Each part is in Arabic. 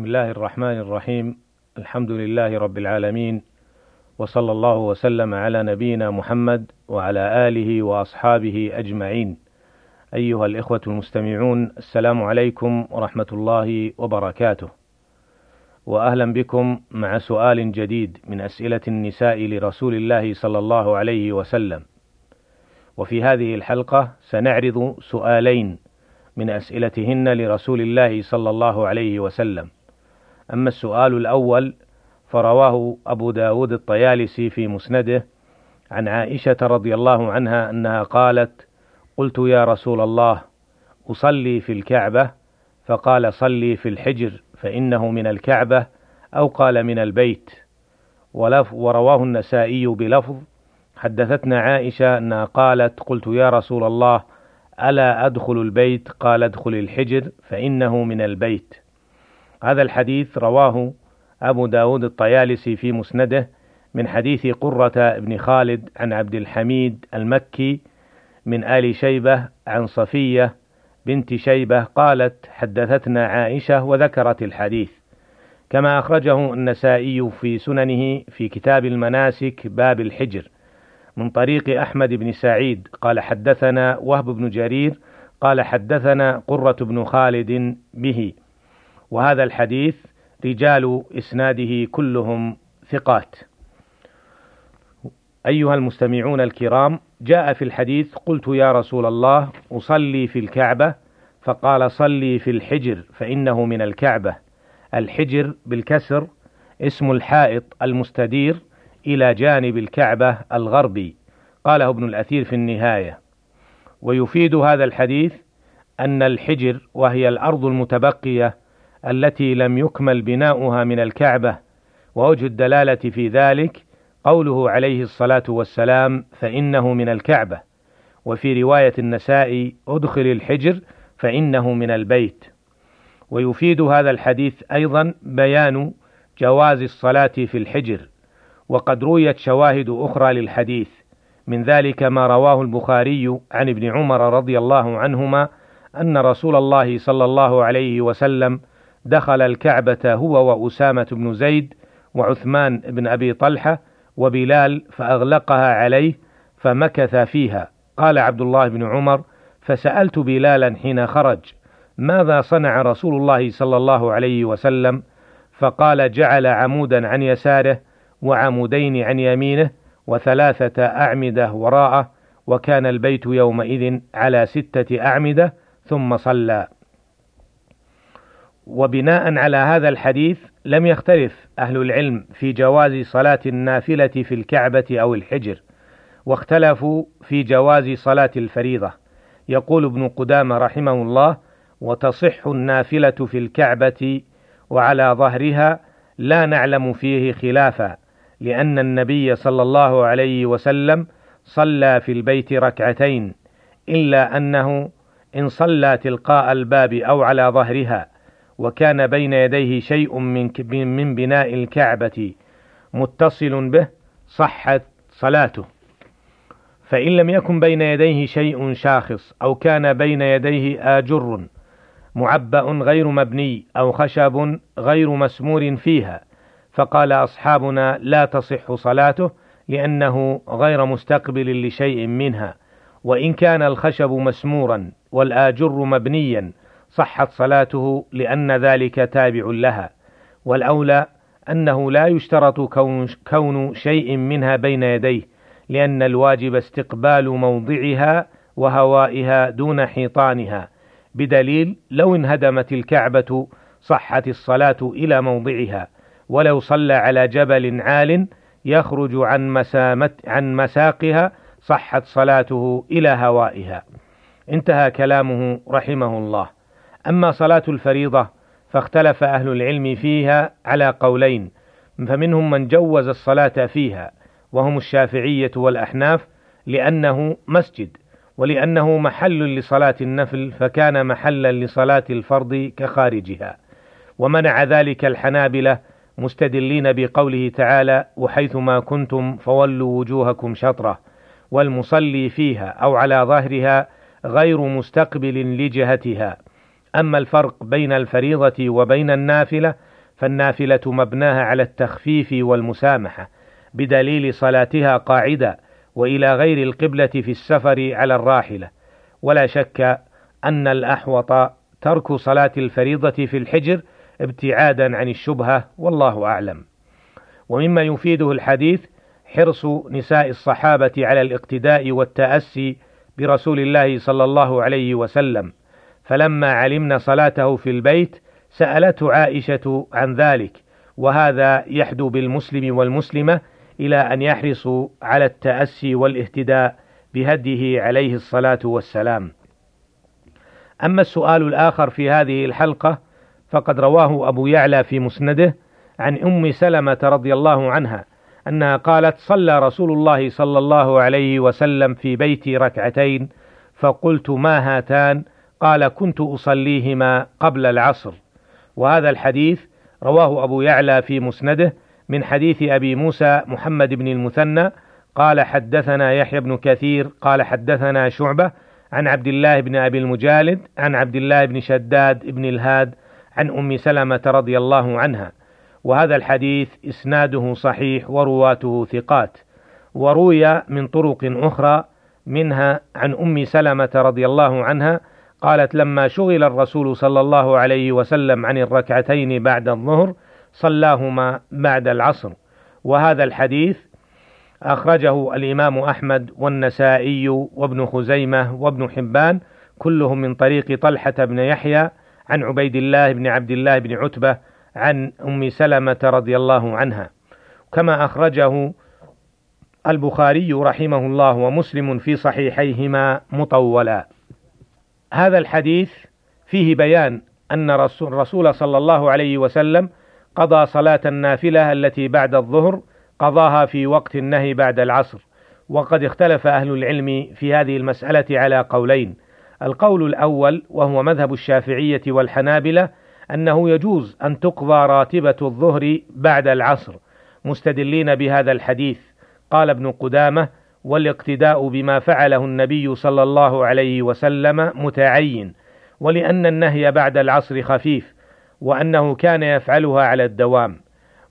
بسم الله الرحمن الرحيم. الحمد لله رب العالمين. وصلى الله وسلم على نبينا محمد وعلى آله وأصحابه أجمعين. أيها الإخوة المستمعون السلام عليكم ورحمة الله وبركاته. وأهلا بكم مع سؤال جديد من أسئلة النساء لرسول الله صلى الله عليه وسلم. وفي هذه الحلقة سنعرض سؤالين من أسئلتهن لرسول الله صلى الله عليه وسلم. أما السؤال الأول فرواه أبو داود الطيالسي في مسنده عن عائشة رضي الله عنها أنها قالت قلت يا رسول الله أصلي في الكعبة. فقال صلي في الحجر فإنه من الكعبة أو قال من البيت. ورواه النسائي بلفظ حدثتنا عائشة أنها قالت قلت يا رسول الله ألا أدخل البيت؟ قال ادخل الحجر فإنه من البيت. هذا الحديث رواه أبو داود الطيالسي في مسنده من حديث قرة بن خالد عن عبد الحميد المكي من آل شيبة عن صفية بنت شيبة قالت حدثتنا عائشة وذكرت الحديث كما أخرجه النسائي في سننه في كتاب المناسك باب الحجر من طريق أحمد بن سعيد. قال حدثنا وهب بن جرير قال حدثنا قرة بن خالد به وهذا الحديث رجال إسناده كلهم ثقات. أيها المستمعون الكرام، جاء في الحديث: قلت يا رسول الله أصلي في الكعبة، فقال: صلي في الحجر فإنه من الكعبة. الحجر بالكسر اسم الحائط المستدير إلى جانب الكعبة الغربي، قاله ابن الأثير في النهاية. ويفيد هذا الحديث أن الحجر وهي الأرض المتبقية التي لم يكمل بناؤها من الكعبة ووجه الدلالة في ذلك قوله عليه الصلاة والسلام فإنه من الكعبة وفي رواية النساء أدخل الحجر فإنه من البيت ويفيد هذا الحديث أيضا بيان جواز الصلاة في الحجر وقد رويت شواهد أخرى للحديث. من ذلك ما رواه البخاري عن ابن عمر رضي الله عنهما أن رسول الله صلى الله عليه وسلم دخل الكعبة هو وأسامة بن زيد وعثمان بن أبي طلحة وبلال فأغلقها عليه فمكث فيها. قال عبد الله بن عمر فسألت بلالا حين خرج ماذا صنع رسول الله صلى الله عليه وسلم؟ فقال جعل عمودا عن يساره وعمودين عن يمينه وثلاثة أعمدة وراءه وكان البيت يومئذ على ستة أعمدة ثم صلى. وبناء على هذا الحديث لم يختلف أهل العلم في جواز صلاة النافلة في الكعبة أو الحجر، واختلفوا في جواز صلاة الفريضة. يقول ابن قدامة رحمه الله: وتصح النافلة في الكعبة وعلى ظهرها لا نعلم فيه خلافا، لأن النبي صلى الله عليه وسلم صلى في البيت ركعتين، إلا أنه إن صلى تلقاء الباب أو على ظهرها وكان بين يديه شيء من من بناء الكعبة متصل به صحت صلاته. فإن لم يكن بين يديه شيء شاخص أو كان بين يديه آجر معبأ غير مبني أو خشب غير مسمور فيها فقال أصحابنا لا تصح صلاته لأنه غير مستقبل لشيء منها وإن كان الخشب مسمورا والآجر مبنيا صحت صلاته لأن ذلك تابع لها والأولى أنه لا يشترط كون, كون شيء منها بين يديه لأن الواجب استقبال موضعها وهوائها دون حيطانها بدليل لو انهدمت الكعبة صحت الصلاة إلى موضعها ولو صلى على جبل عال يخرج عن مسامت عن مساقها صحت صلاته إلى هوائها. انتهى كلامه رحمه الله. أما صلاة الفريضة فاختلف أهل العلم فيها على قولين فمنهم من جوز الصلاة فيها وهم الشافعية والأحناف لأنه مسجد ولأنه محل لصلاة النفل فكان محلا لصلاة الفرض كخارجها. ومنع ذلك الحنابلة مستدلين بقوله تعالى وحيثما كنتم فولوا وجوهكم شطرة والمصلي فيها أو على ظهرها غير مستقبل لجهتها أما الفرق بين الفريضة وبين النافلة فالنافلة مبناها على التخفيف والمسامحة بدليل صلاتها قاعدة وإلى غير القبلة في السفر على الراحلة. ولا شك أن الأحوط ترك صلاة الفريضة في الحجر ابتعادا عن الشبهة والله أعلم. ومما يفيده الحديث حرص نساء الصحابة على الاقتداء والتأسي برسول الله صلى الله عليه وسلم. فلما علمنا صلاته في البيت سألته عائشة عن ذلك وهذا يحدو بالمسلم والمسلمة إلى أن يحرصوا على التأسي والاهتداء بهديه عليه الصلاة والسلام. أما السؤال الآخر في هذه الحلقة فقد رواه أبو يعلى في مسنده عن أم سلمة رضي الله عنها أنها قالت: صلى رسول الله صلى الله عليه وسلم في بيتي ركعتين فقلت ما هاتان؟ قال: كنت أصليهما قبل العصر. وهذا الحديث رواه أبو يعلى في مسنده من حديث أبي موسى محمد بن المثنى قال حدثنا يحيى بن كثير قال حدثنا شعبة عن عبد الله بن أبي المجالد عن عبد الله بن شداد بن الهاد عن أم سلمة رضي الله عنها وهذا الحديث إسناده صحيح ورواته ثقات وروي من طرق أخرى منها عن أم سلمة رضي الله عنها قالت لما شغل الرسول صلى الله عليه وسلم عن الركعتين بعد الظهر صلاهما بعد العصر. وهذا الحديث أخرجه الإمام أحمد والنسائي وابن خزيمة وابن حبان كلهم من طريق طلحة بن يحيى عن عبيد الله بن عبد الله بن عتبة عن أم سلمة رضي الله عنها. كما أخرجه البخاري رحمه الله ومسلم في صحيحيهما مطولا. هذا الحديث فيه بيان أن الرسول صلى الله عليه وسلم قضى صلاة النافلة التي بعد الظهر قضاها في وقت النهي بعد العصر. وقد اختلف أهل العلم في هذه المسألة على قولين. القول الأول وهو مذهب الشافعية والحنابلة أنه يجوز أن تقضى راتبة الظهر بعد العصر مستدلين بهذا الحديث. قال ابن قدامة والاقتداء بما فعله النبي صلى الله عليه وسلم متعين ولأن النهي بعد العصر خفيف وأنه كان يفعلها على الدوام.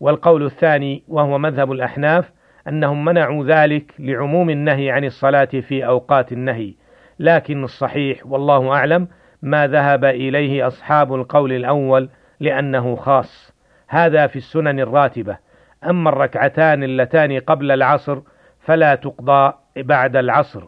والقول الثاني وهو مذهب الأحناف أنهم منعوا ذلك لعموم النهي عن الصلاة في أوقات النهي. لكن الصحيح والله أعلم ما ذهب إليه أصحاب القول الأول لأنه خاص. هذا في السنن الراتبة. أما الركعتان اللتان قبل العصر فلا تقضى بعد العصر.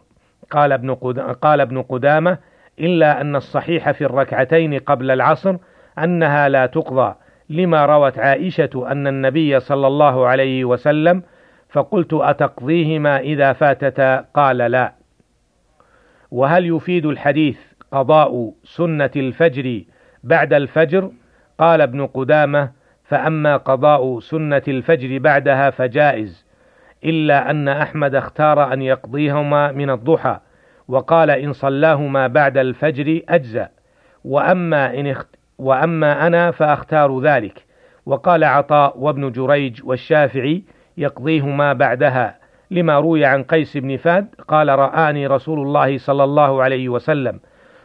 قال ابن قال ابن قدامة إلا أن الصحيح في الركعتين قبل العصر أنها لا تقضى. لما روت عائشة أن النبي صلى الله عليه وسلم فقلت أتقضيهما إذا فاتتا؟ قال لا. وهل يفيد الحديث قضاء سنة الفجر بعد الفجر؟ قال ابن قدامة فأما قضاء سنة الفجر بعدها فجائز. إلا أن أحمد اختار أن يقضيهما من الضحى وقال إن صلاهما بعد الفجر أجزأ وأما إن وأما أنا فأختار ذلك. وقال عطاء وابن جريج والشافعي يقضيهما بعدها لما روي عن قيس بن فاد قال رآني رسول الله صلى الله عليه وسلم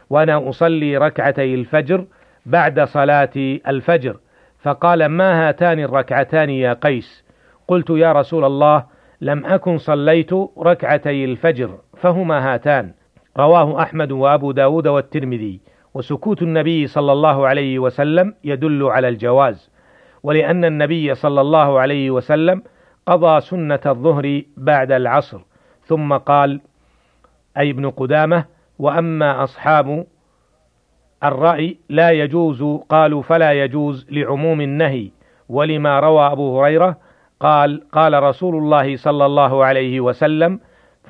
وأنا أصلي ركعتي الفجر بعد صلاة الفجر. فقال ما هاتان الركعتان يا قيس؟ قلت يا رسول الله لم أكن صليت ركعتي الفجر فهما هاتان. رواه أحمد وأبو داود والترمذي. وسكوت النبي صلى الله عليه وسلم يدل على الجواز. ولأن النبي صلى الله عليه وسلم قضى سنة الظهر بعد العصر. ثم قال أي ابن قدامة وأما أصحاب الرأي لا يجوز قالوا فلا يجوز لعموم النهي. ولما روى أبو هريرة قال قال رسول الله صلى الله عليه وسلم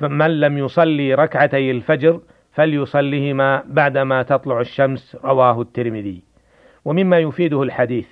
من لم يصلي ركعتي الفجر فليصليهما بعدما تطلع الشمس رواه الترمذي. ومما يفيده الحديث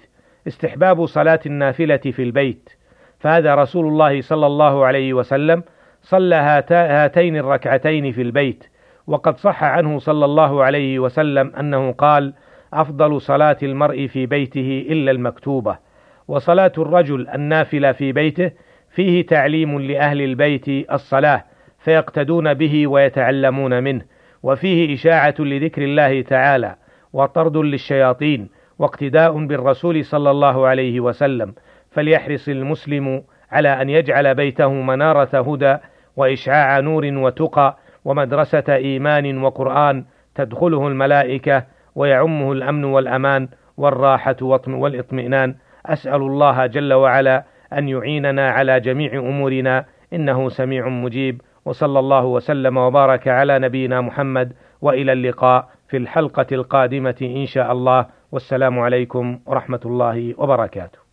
استحباب صلاة النافلة في البيت. فهذا رسول الله صلى الله عليه وسلم صلى هاتين الركعتين في البيت. وقد صح عنه صلى الله عليه وسلم أنه قال أفضل صلاة المرء في بيته إلا المكتوبة وصلاة الرجل النافلة في بيته فيه تعليم لأهل البيت الصلاة فيقتدون به ويتعلمون منه وفيه إشاعة لذكر الله تعالى وطرد للشياطين واقتداء بالرسول صلى الله عليه وسلم فليحرص المسلم على أن يجعل بيته منارة هدى وإشعاع نور وتقى ومدرسة إيمان وقرآن تدخله الملائكة ويعمه الأمن والأمان والراحة والإطمئنان أسأل الله جل وعلا أن يعيننا على جميع أمورنا إنه سميع مجيب وصلى الله وسلم وبارك على نبينا محمد وإلى اللقاء في الحلقة القادمة إن شاء الله والسلام عليكم ورحمة الله وبركاته.